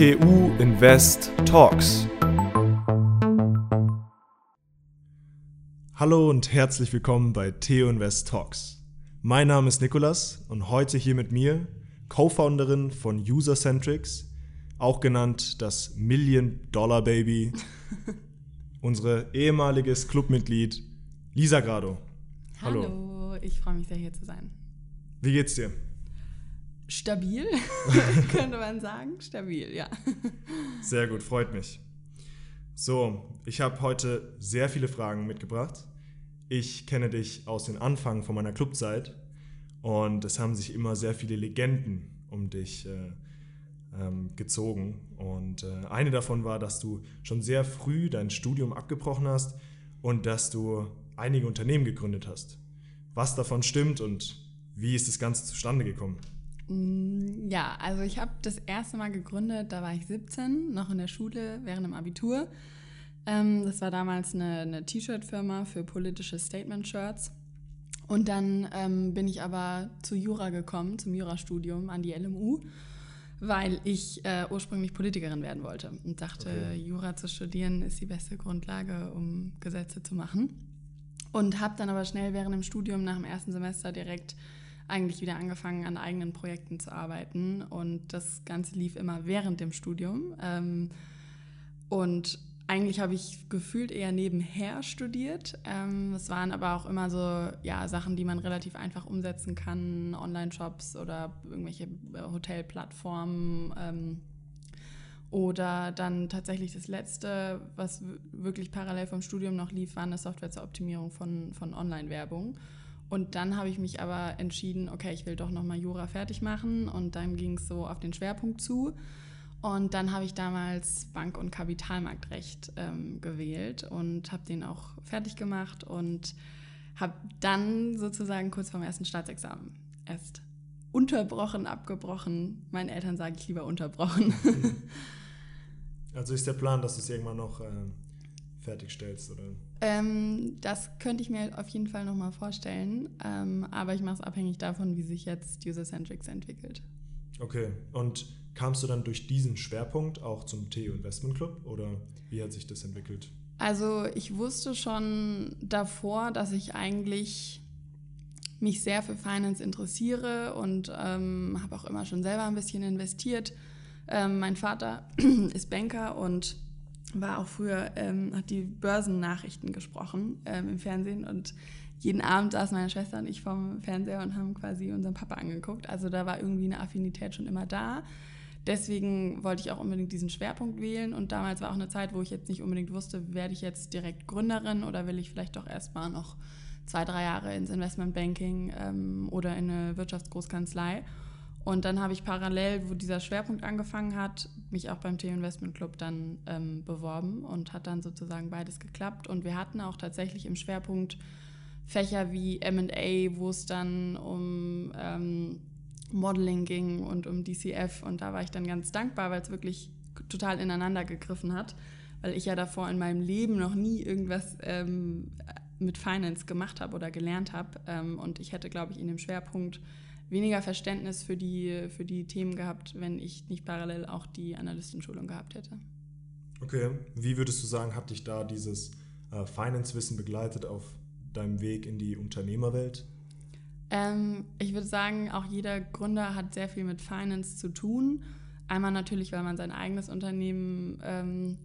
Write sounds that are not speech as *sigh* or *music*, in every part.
TU Invest Talks. Hallo und herzlich willkommen bei TU Invest Talks. Mein Name ist Nikolas und heute hier mit mir Co-Founderin von Usercentrics, auch genannt das Million Dollar Baby, *laughs* unsere ehemaliges Clubmitglied Lisa Grado. Hallo. Hallo, ich freue mich sehr hier zu sein. Wie geht's dir? Stabil, *laughs* könnte man sagen. Stabil, ja. Sehr gut, freut mich. So, ich habe heute sehr viele Fragen mitgebracht. Ich kenne dich aus den Anfängen von meiner Clubzeit und es haben sich immer sehr viele Legenden um dich äh, ähm, gezogen. Und äh, eine davon war, dass du schon sehr früh dein Studium abgebrochen hast und dass du einige Unternehmen gegründet hast. Was davon stimmt und wie ist das Ganze zustande gekommen? Mm, ja, also ich habe das erste Mal gegründet, da war ich 17, noch in der Schule, während dem Abitur. Ähm, das war damals eine, eine T-Shirt-Firma für politische Statement-Shirts. Und dann ähm, bin ich aber zu Jura gekommen, zum Jurastudium an die LMU, weil ich äh, ursprünglich Politikerin werden wollte und dachte, okay. Jura zu studieren ist die beste Grundlage, um Gesetze zu machen. Und habe dann aber schnell während dem Studium nach dem ersten Semester direkt eigentlich wieder angefangen, an eigenen Projekten zu arbeiten. Und das Ganze lief immer während dem Studium. Ähm, und eigentlich habe ich gefühlt eher nebenher studiert. Ähm, es waren aber auch immer so ja, Sachen, die man relativ einfach umsetzen kann, Online-Shops oder irgendwelche äh, Hotelplattformen. Ähm, oder dann tatsächlich das letzte, was wirklich parallel vom Studium noch lief, war eine Software zur Optimierung von, von Online-Werbung. Und dann habe ich mich aber entschieden, okay, ich will doch nochmal Jura fertig machen. Und dann ging es so auf den Schwerpunkt zu. Und dann habe ich damals Bank- und Kapitalmarktrecht ähm, gewählt und habe den auch fertig gemacht und habe dann sozusagen kurz vorm ersten Staatsexamen erst unterbrochen, abgebrochen. Meinen Eltern sage ich lieber unterbrochen. *laughs* Also ist der Plan, dass du es irgendwann noch äh, fertigstellst, oder? Ähm, das könnte ich mir auf jeden Fall nochmal vorstellen, ähm, aber ich mache es abhängig davon, wie sich jetzt User-Centrics entwickelt. Okay, und kamst du dann durch diesen Schwerpunkt auch zum TU Investment Club oder wie hat sich das entwickelt? Also ich wusste schon davor, dass ich eigentlich mich sehr für Finance interessiere und ähm, habe auch immer schon selber ein bisschen investiert. Ähm, mein Vater *clears throat* ist Banker und war auch früher, ähm, hat die Börsennachrichten gesprochen ähm, im Fernsehen und jeden Abend saßen meine Schwester und ich vorm Fernseher und haben quasi unseren Papa angeguckt. Also da war irgendwie eine Affinität schon immer da. Deswegen wollte ich auch unbedingt diesen Schwerpunkt wählen und damals war auch eine Zeit, wo ich jetzt nicht unbedingt wusste, werde ich jetzt direkt Gründerin oder will ich vielleicht doch erstmal noch zwei, drei Jahre ins Investmentbanking ähm, oder in eine Wirtschaftsgroßkanzlei. Und dann habe ich parallel, wo dieser Schwerpunkt angefangen hat, mich auch beim TU Investment Club dann ähm, beworben und hat dann sozusagen beides geklappt. Und wir hatten auch tatsächlich im Schwerpunkt Fächer wie MA, wo es dann um ähm, Modeling ging und um DCF. Und da war ich dann ganz dankbar, weil es wirklich total ineinander gegriffen hat, weil ich ja davor in meinem Leben noch nie irgendwas ähm, mit Finance gemacht habe oder gelernt habe. Ähm, und ich hätte, glaube ich, in dem Schwerpunkt weniger Verständnis für die, für die Themen gehabt, wenn ich nicht parallel auch die Analystenschulung gehabt hätte. Okay, wie würdest du sagen, hat dich da dieses äh, Finance-Wissen begleitet auf deinem Weg in die Unternehmerwelt? Ähm, ich würde sagen, auch jeder Gründer hat sehr viel mit Finance zu tun. Einmal natürlich, weil man sein eigenes Unternehmen ähm,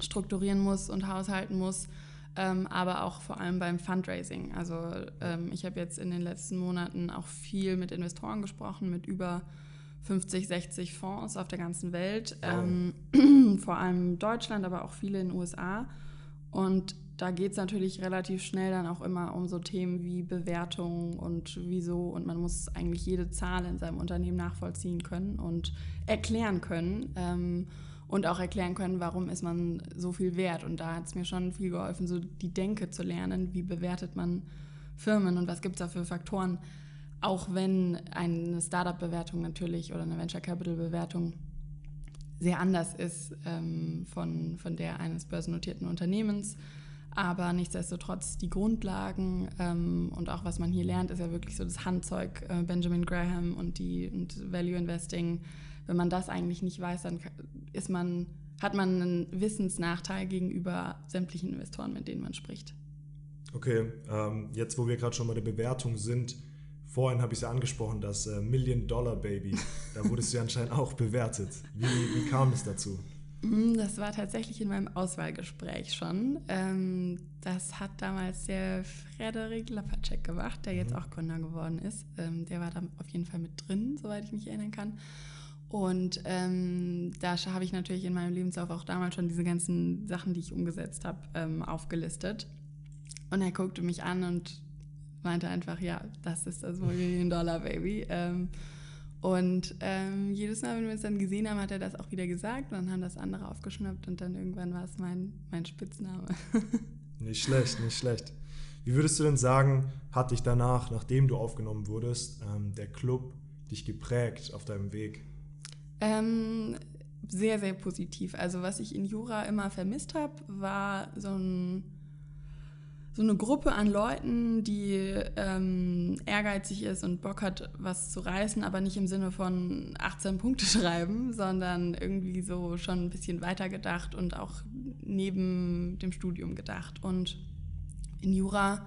strukturieren muss und haushalten muss ähm, aber auch vor allem beim Fundraising. Also ähm, ich habe jetzt in den letzten Monaten auch viel mit Investoren gesprochen, mit über 50, 60 Fonds auf der ganzen Welt, ähm, *clears throat* vor allem Deutschland, aber auch viele in den USA. Und da geht es natürlich relativ schnell dann auch immer um so Themen wie Bewertung und wieso. Und man muss eigentlich jede Zahl in seinem Unternehmen nachvollziehen können und erklären können. Und auch erklären können, warum ist man so viel wert. Und da hat es mir schon viel geholfen, so die Denke zu lernen, wie bewertet man Firmen und was gibt es da für Faktoren, auch wenn eine Startup-Bewertung natürlich oder eine Venture Capital-Bewertung sehr anders ist ähm, von, von der eines börsennotierten Unternehmens. Aber nichtsdestotrotz die Grundlagen ähm, und auch was man hier lernt, ist ja wirklich so das Handzeug äh, Benjamin Graham und die und Value Investing wenn man das eigentlich nicht weiß, dann ist man, hat man einen Wissensnachteil gegenüber sämtlichen Investoren, mit denen man spricht. Okay, ähm, jetzt wo wir gerade schon bei der Bewertung sind, vorhin habe ich es ja angesprochen, das äh, Million Dollar Baby, *laughs* da wurdest du ja anscheinend auch bewertet. Wie, wie kam es dazu? Mm, das war tatsächlich in meinem Auswahlgespräch schon. Ähm, das hat damals der Frederik Lapacek gemacht, der jetzt mhm. auch Gründer geworden ist. Ähm, der war da auf jeden Fall mit drin, soweit ich mich erinnern kann. Und ähm, da habe ich natürlich in meinem Lebenslauf auch damals schon diese ganzen Sachen, die ich umgesetzt habe, ähm, aufgelistet. Und er guckte mich an und meinte einfach, ja, das ist das Million-Dollar-Baby. Ähm, und ähm, jedes Mal, wenn wir uns dann gesehen haben, hat er das auch wieder gesagt und dann haben das andere aufgeschnappt und dann irgendwann war es mein, mein Spitzname. *laughs* nicht schlecht, nicht schlecht. Wie würdest du denn sagen, hat dich danach, nachdem du aufgenommen wurdest, ähm, der Club dich geprägt auf deinem Weg? Ähm, sehr, sehr positiv. Also was ich in Jura immer vermisst habe, war so ein so eine Gruppe an Leuten, die ähm, ehrgeizig ist und Bock hat, was zu reißen, aber nicht im Sinne von 18 Punkte *laughs* schreiben, sondern irgendwie so schon ein bisschen weiter gedacht und auch neben dem Studium gedacht. Und in Jura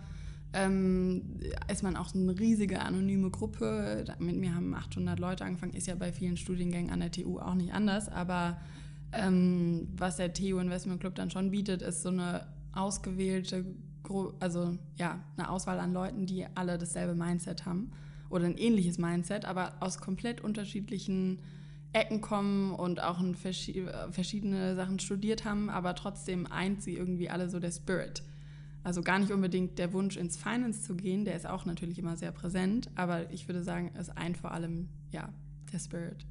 ähm, ist man auch eine riesige anonyme Gruppe. Mit mir haben 800 Leute angefangen, ist ja bei vielen Studiengängen an der TU auch nicht anders, aber ähm, was der TU Investment Club dann schon bietet, ist so eine ausgewählte also ja, eine Auswahl an Leuten, die alle dasselbe Mindset haben oder ein ähnliches Mindset, aber aus komplett unterschiedlichen Ecken kommen und auch verschiedene Sachen studiert haben, aber trotzdem eint sie irgendwie alle so der Spirit. Also gar nicht unbedingt der Wunsch ins Finance zu gehen, der ist auch natürlich immer sehr präsent, aber ich würde sagen, es eint vor allem ja der Spirit.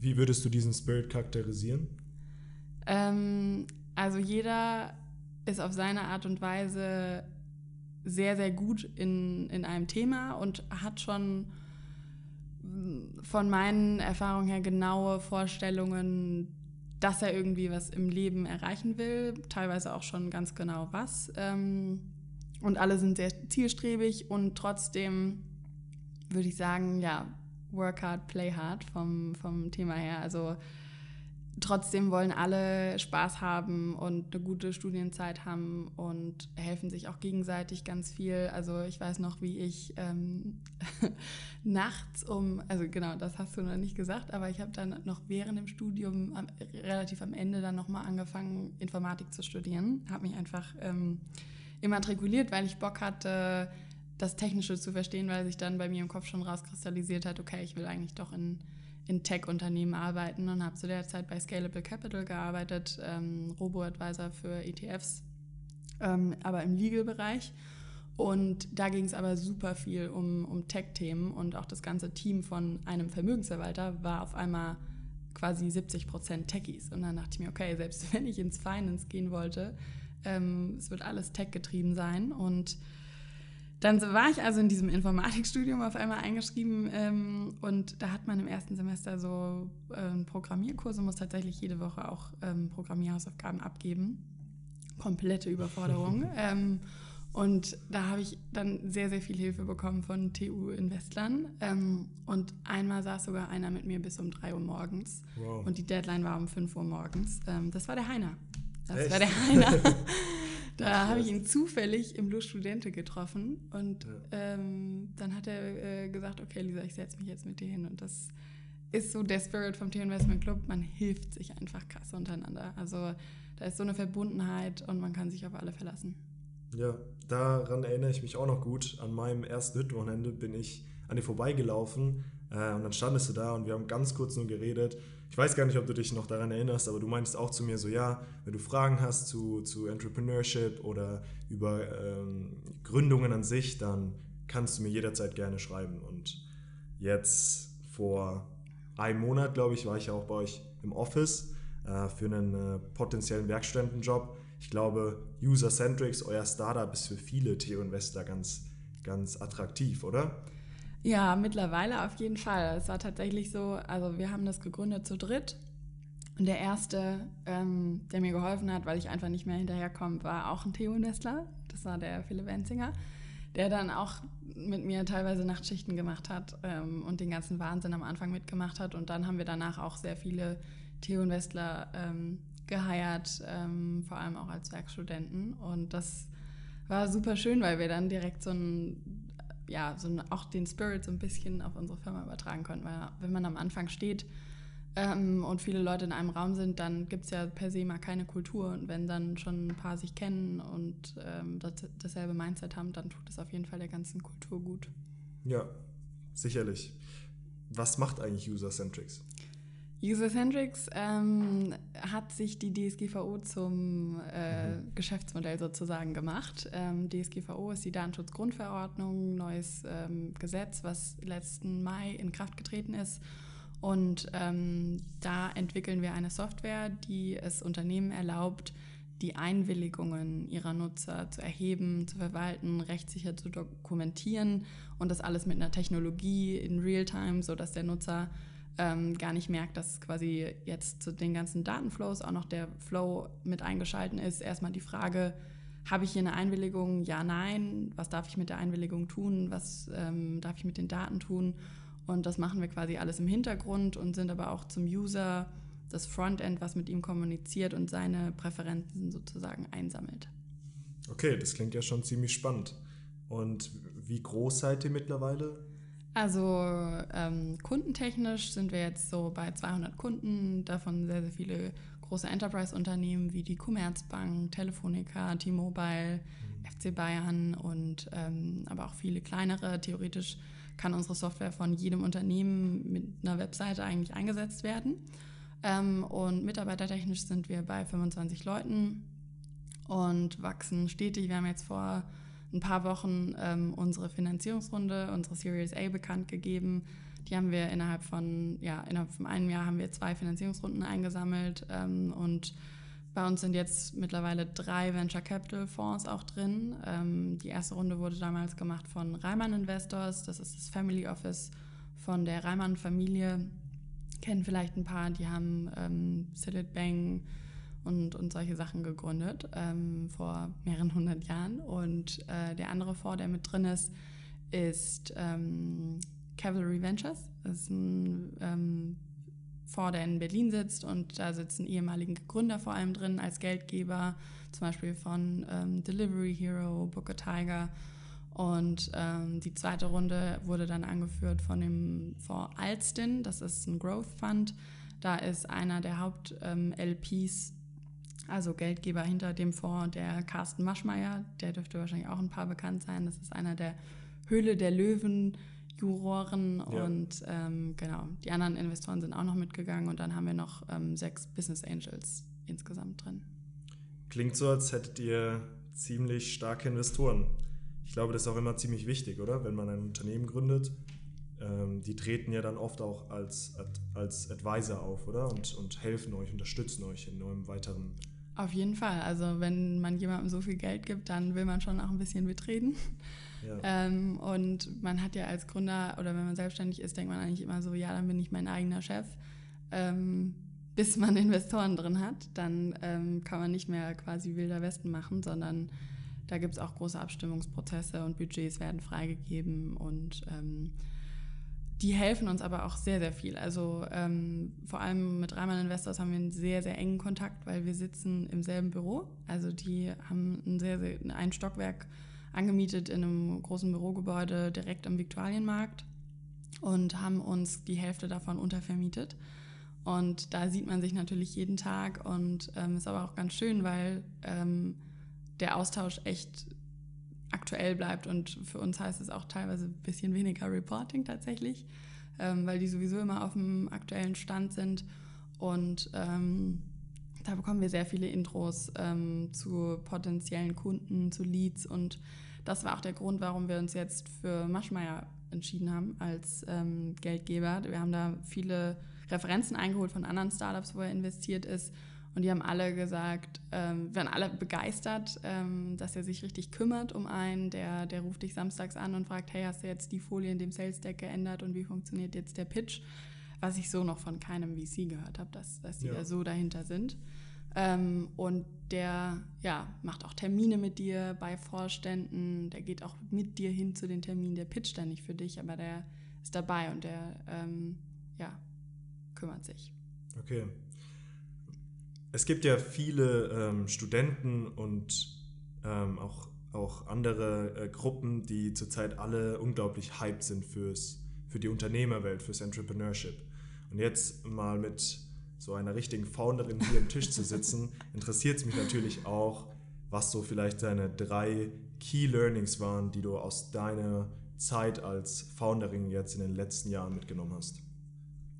Wie würdest du diesen Spirit charakterisieren? Ähm, also jeder ist auf seine Art und Weise sehr, sehr gut in, in einem Thema und hat schon von meinen Erfahrungen her genaue Vorstellungen, dass er irgendwie was im Leben erreichen will, teilweise auch schon ganz genau was. Ähm, und alle sind sehr zielstrebig und trotzdem würde ich sagen, ja, work hard, play hard vom, vom Thema her. Also trotzdem wollen alle Spaß haben und eine gute Studienzeit haben und helfen sich auch gegenseitig ganz viel. Also ich weiß noch, wie ich ähm, *laughs* nachts um, also genau, das hast du noch nicht gesagt, aber ich habe dann noch während dem Studium am, relativ am Ende dann nochmal angefangen, Informatik zu studieren. Habe mich einfach ähm, immatrikuliert, weil ich Bock hatte, das Technische zu verstehen, weil sich dann bei mir im Kopf schon rauskristallisiert hat, okay, ich will eigentlich doch in in Tech-Unternehmen arbeiten und habe zu der Zeit bei Scalable Capital gearbeitet, ähm, Robo-Advisor für ETFs, ähm, aber im Legal-Bereich. Und da ging es aber super viel um, um Tech-Themen und auch das ganze Team von einem Vermögensverwalter war auf einmal quasi 70 Prozent Techies. Und dann dachte ich mir, okay, selbst *laughs* wenn ich ins Finance gehen wollte, ähm, es wird alles Tech-getrieben sein. Und dann war ich also in diesem Informatikstudium auf einmal eingeschrieben ähm, und da hat man im ersten Semester so ähm, Programmierkurse, muss tatsächlich jede Woche auch ähm, Programmierhausaufgaben abgeben. Komplette Überforderung. *laughs* ähm, und da habe ich dann sehr, sehr viel Hilfe bekommen von TU-Investlern. Ähm, und einmal saß sogar einer mit mir bis um 3 Uhr morgens. Wow. Und die Deadline war um 5 Uhr morgens. Ähm, das war der Heiner. Das Echt? war der Heiner. *laughs* Da habe ich ihn zufällig im Lust Studente getroffen und ja. ähm, dann hat er äh, gesagt, okay Lisa, ich setze mich jetzt mit dir hin und das ist so der Spirit vom T-Investment Club, man hilft sich einfach krass untereinander. Also da ist so eine Verbundenheit und man kann sich auf alle verlassen. Ja, daran erinnere ich mich auch noch gut. An meinem ersten Wochenende bin ich an dir vorbeigelaufen und dann standest du da und wir haben ganz kurz nur geredet ich weiß gar nicht, ob du dich noch daran erinnerst, aber du meinst auch zu mir so, ja, wenn du Fragen hast zu, zu Entrepreneurship oder über ähm, Gründungen an sich, dann kannst du mir jederzeit gerne schreiben. Und jetzt vor einem Monat, glaube ich, war ich auch bei euch im Office äh, für einen äh, potenziellen Werkstudentenjob. Ich glaube, User-Centrics, euer Startup ist für viele Theo-Investor ganz, ganz attraktiv, oder? Ja, mittlerweile auf jeden Fall. Es war tatsächlich so, also wir haben das gegründet zu dritt. Und der erste, ähm, der mir geholfen hat, weil ich einfach nicht mehr hinterherkomme, war auch ein Theo-Nestler. Das war der Philipp Wenzinger. der dann auch mit mir teilweise Nachtschichten gemacht hat ähm, und den ganzen Wahnsinn am Anfang mitgemacht hat. Und dann haben wir danach auch sehr viele Theo-Investler ähm, geheiert, ähm, vor allem auch als Werkstudenten. Und das war super schön, weil wir dann direkt so ein, ja, so auch den Spirit so ein bisschen auf unsere Firma übertragen konnten. Weil wenn man am Anfang steht, ähm, und viele Leute in einem Raum sind, dann gibt es ja per se mal keine Kultur. Und wenn dann schon ein paar sich kennen und ähm, das, dasselbe Mindset haben, dann tut es auf jeden Fall der ganzen Kultur gut. Ja, sicherlich. Was macht eigentlich User-Centrics? User-Centrics ähm, hat sich die DSGVO zum äh, mhm. Geschäftsmodell sozusagen gemacht. Ähm, DSGVO ist die Datenschutzgrundverordnung, neues ähm, Gesetz, was letzten Mai in Kraft getreten ist und ähm, da entwickeln wir eine Software, die es Unternehmen erlaubt, die Einwilligungen ihrer Nutzer zu erheben, zu verwalten, rechtssicher zu dokumentieren und das alles mit einer Technologie in Realtime, sodass der Nutzer ähm, gar nicht merkt, dass quasi jetzt zu den ganzen Datenflows auch noch der Flow mit eingeschalten ist. Erstmal die Frage, habe ich hier eine Einwilligung? Ja, nein. Was darf ich mit der Einwilligung tun? Was ähm, darf ich mit den Daten tun? Und das machen wir quasi alles im Hintergrund und sind aber auch zum User das Frontend, was mit ihm kommuniziert und seine Präferenzen sozusagen einsammelt. Okay, das klingt ja schon ziemlich spannend. Und wie groß seid ihr mittlerweile? Also ähm, kundentechnisch sind wir jetzt so bei 200 Kunden, davon sehr, sehr viele große Enterprise-Unternehmen wie die Commerzbank, Telefonica, T-Mobile, mhm. FC Bayern und ähm, aber auch viele kleinere. Theoretisch kann unsere Software von jedem Unternehmen mit einer Webseite eigentlich eingesetzt werden. Ähm, und mitarbeitertechnisch sind wir bei 25 Leuten und wachsen stetig. Wir haben jetzt vor ein paar Wochen ähm, unsere Finanzierungsrunde, unsere Series A bekannt gegeben. Die haben wir innerhalb von, ja, innerhalb von einem Jahr haben wir zwei Finanzierungsrunden eingesammelt ähm, und bei uns sind jetzt mittlerweile drei Venture Capital Fonds auch drin. Ähm, die erste Runde wurde damals gemacht von Reimann Investors. Das ist das Family Office von der Reimann Familie. Kennen vielleicht ein paar, die haben ähm, Silit Bang und, und solche Sachen gegründet ähm, vor mehreren hundert Jahren. Und äh, der andere Fonds, der mit drin ist, ist ähm, Cavalry Ventures. Das ist ein ähm, Fonds, der in Berlin sitzt und da sitzen ehemalige Gründer vor allem drin als Geldgeber, zum Beispiel von ähm, Delivery Hero, Booker Tiger. Und ähm, die zweite Runde wurde dann angeführt von dem Fonds Alstin, das ist ein Growth Fund. Da ist einer der Haupt-LPs, ähm, also Geldgeber hinter dem Fonds, der Carsten Maschmeyer, der dürfte wahrscheinlich auch ein paar bekannt sein. Das ist einer der Höhle der Löwen Juroren ja. und ähm, genau, die anderen Investoren sind auch noch mitgegangen und dann haben wir noch ähm, sechs Business Angels insgesamt drin. Klingt so, als hättet ihr ziemlich starke Investoren. Ich glaube, das ist auch immer ziemlich wichtig, oder? Wenn man ein Unternehmen gründet, ähm, die treten ja dann oft auch als, als Advisor auf, oder? Und, und helfen euch, unterstützen euch in eurem weiteren. Auf jeden Fall. Also wenn man jemandem so viel Geld gibt, dann will man schon auch ein bisschen mitreden. Ähm, und man hat ja als Gründer oder wenn man selbstständig ist, denkt man eigentlich immer so, ja, dann bin ich mein eigener Chef. Ähm, bis man *laughs* Investoren drin hat, dann ähm, kann man nicht mehr quasi wilder Westen machen, sondern da gibt es auch große Abstimmungsprozesse und Budgets werden freigegeben und ähm, die helfen uns aber auch sehr, sehr viel. Also ähm, vor allem mit Reimann Investors haben wir einen sehr, sehr engen Kontakt, weil wir sitzen im selben Büro. Also die haben ein sehr, sehr ein Stockwerk angemietet in einem großen Bürogebäude direkt am Viktualienmarkt und haben uns die Hälfte davon untervermietet. Und da sieht man sich natürlich jeden Tag und ähm, ist aber auch ganz schön, weil ähm, der Austausch echt aktuell bleibt und für uns heißt es auch teilweise ein bisschen weniger Reporting tatsächlich, ähm, weil die sowieso immer auf dem aktuellen Stand sind und ähm, da bekommen wir sehr viele Intros ähm, zu potenziellen Kunden, zu Leads und das war auch der Grund, warum wir uns jetzt für Maschmeyer entschieden haben als ähm, Geldgeber. Wir haben da viele Referenzen eingeholt von anderen Startups, wo er investiert ist. Und die haben alle gesagt, ähm, werden alle begeistert, ähm, dass er sich richtig kümmert um einen. Der, der ruft dich samstags an und fragt, hey, hast du jetzt die Folie in dem Sales Deck geändert und wie funktioniert jetzt der Pitch? Was ich so noch von keinem VC gehört habe, dass, dass die ja. da so dahinter sind. Ähm, und der ja, macht auch Termine mit dir bei Vorständen, der geht auch mit dir hin zu den Terminen, der pitcht dann nicht für dich, aber der ist dabei und der ähm, ja, kümmert sich. Okay. Es gibt ja viele ähm, Studenten und ähm, auch, auch andere äh, Gruppen, die zurzeit alle unglaublich hyped sind fürs, für die Unternehmerwelt, fürs Entrepreneurship. Und jetzt mal mit so einer richtigen Founderin hier am Tisch zu sitzen, *laughs* interessiert es mich natürlich auch, was so vielleicht deine drei Key Learnings waren, die du aus deiner Zeit als Founderin jetzt in den letzten Jahren mitgenommen hast.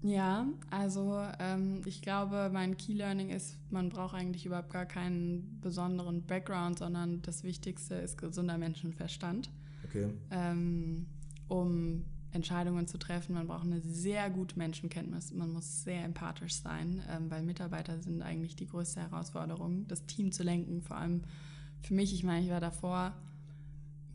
Ja, also ähm, ich glaube, mein Key Learning ist, man braucht eigentlich überhaupt gar keinen besonderen Background, sondern das Wichtigste ist gesunder Menschenverstand. Okay. Ähm, um Entscheidungen zu treffen. Man braucht eine sehr gute Menschenkenntnis. Man muss sehr empathisch sein, ähm, weil Mitarbeiter sind eigentlich die größte Herausforderung, das Team zu lenken. Vor allem für mich, ich meine, ich war davor,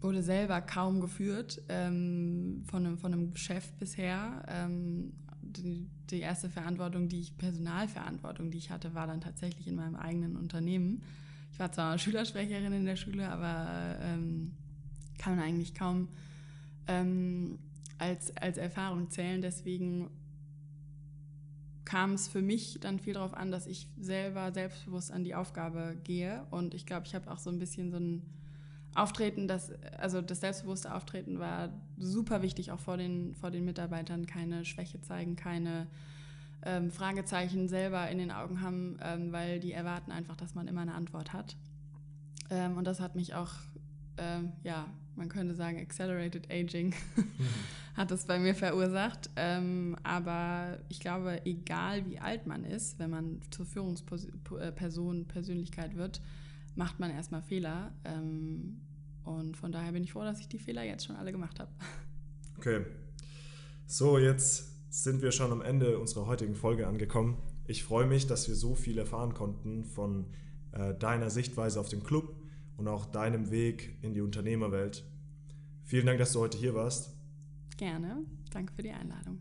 wurde selber kaum geführt ähm, von, einem, von einem Chef bisher. Ähm, die, erste Verantwortung, die ich, Personalverantwortung, die ich hatte, war dann tatsächlich in meinem eigenen Unternehmen. Ich war zwar *laughs* Schülersprecherin in der Schule, aber ähm, kann eigentlich kaum ähm, als, als Erfahrung zählen. Deswegen kam es für mich dann viel darauf an, dass ich selber selbstbewusst an die Aufgabe gehe. Und ich glaube, ich habe auch so ein bisschen so ein Auftreten, das, also das selbstbewusste Auftreten war super wichtig, auch vor den, vor den Mitarbeitern. Keine Schwäche zeigen, keine ähm, Fragezeichen selber in den Augen haben, ähm, weil die erwarten einfach, dass man immer eine Antwort hat. Ähm, und das hat mich auch, ähm, ja, man könnte sagen, Accelerated Aging *laughs* hat es bei mir verursacht. Ähm, aber ich glaube, egal wie alt man ist, wenn man zur Führungsperson, Persönlichkeit wird, macht man erstmal Fehler. Ähm, und von daher bin ich froh, dass ich die Fehler jetzt schon alle gemacht habe. Okay. So, jetzt sind wir schon am Ende unserer heutigen Folge angekommen. Ich freue mich, dass wir so viel erfahren konnten von äh, deiner Sichtweise auf den Club und auch deinem Weg in die Unternehmerwelt. Vielen Dank, dass du heute hier warst. Gerne. Danke für die Einladung.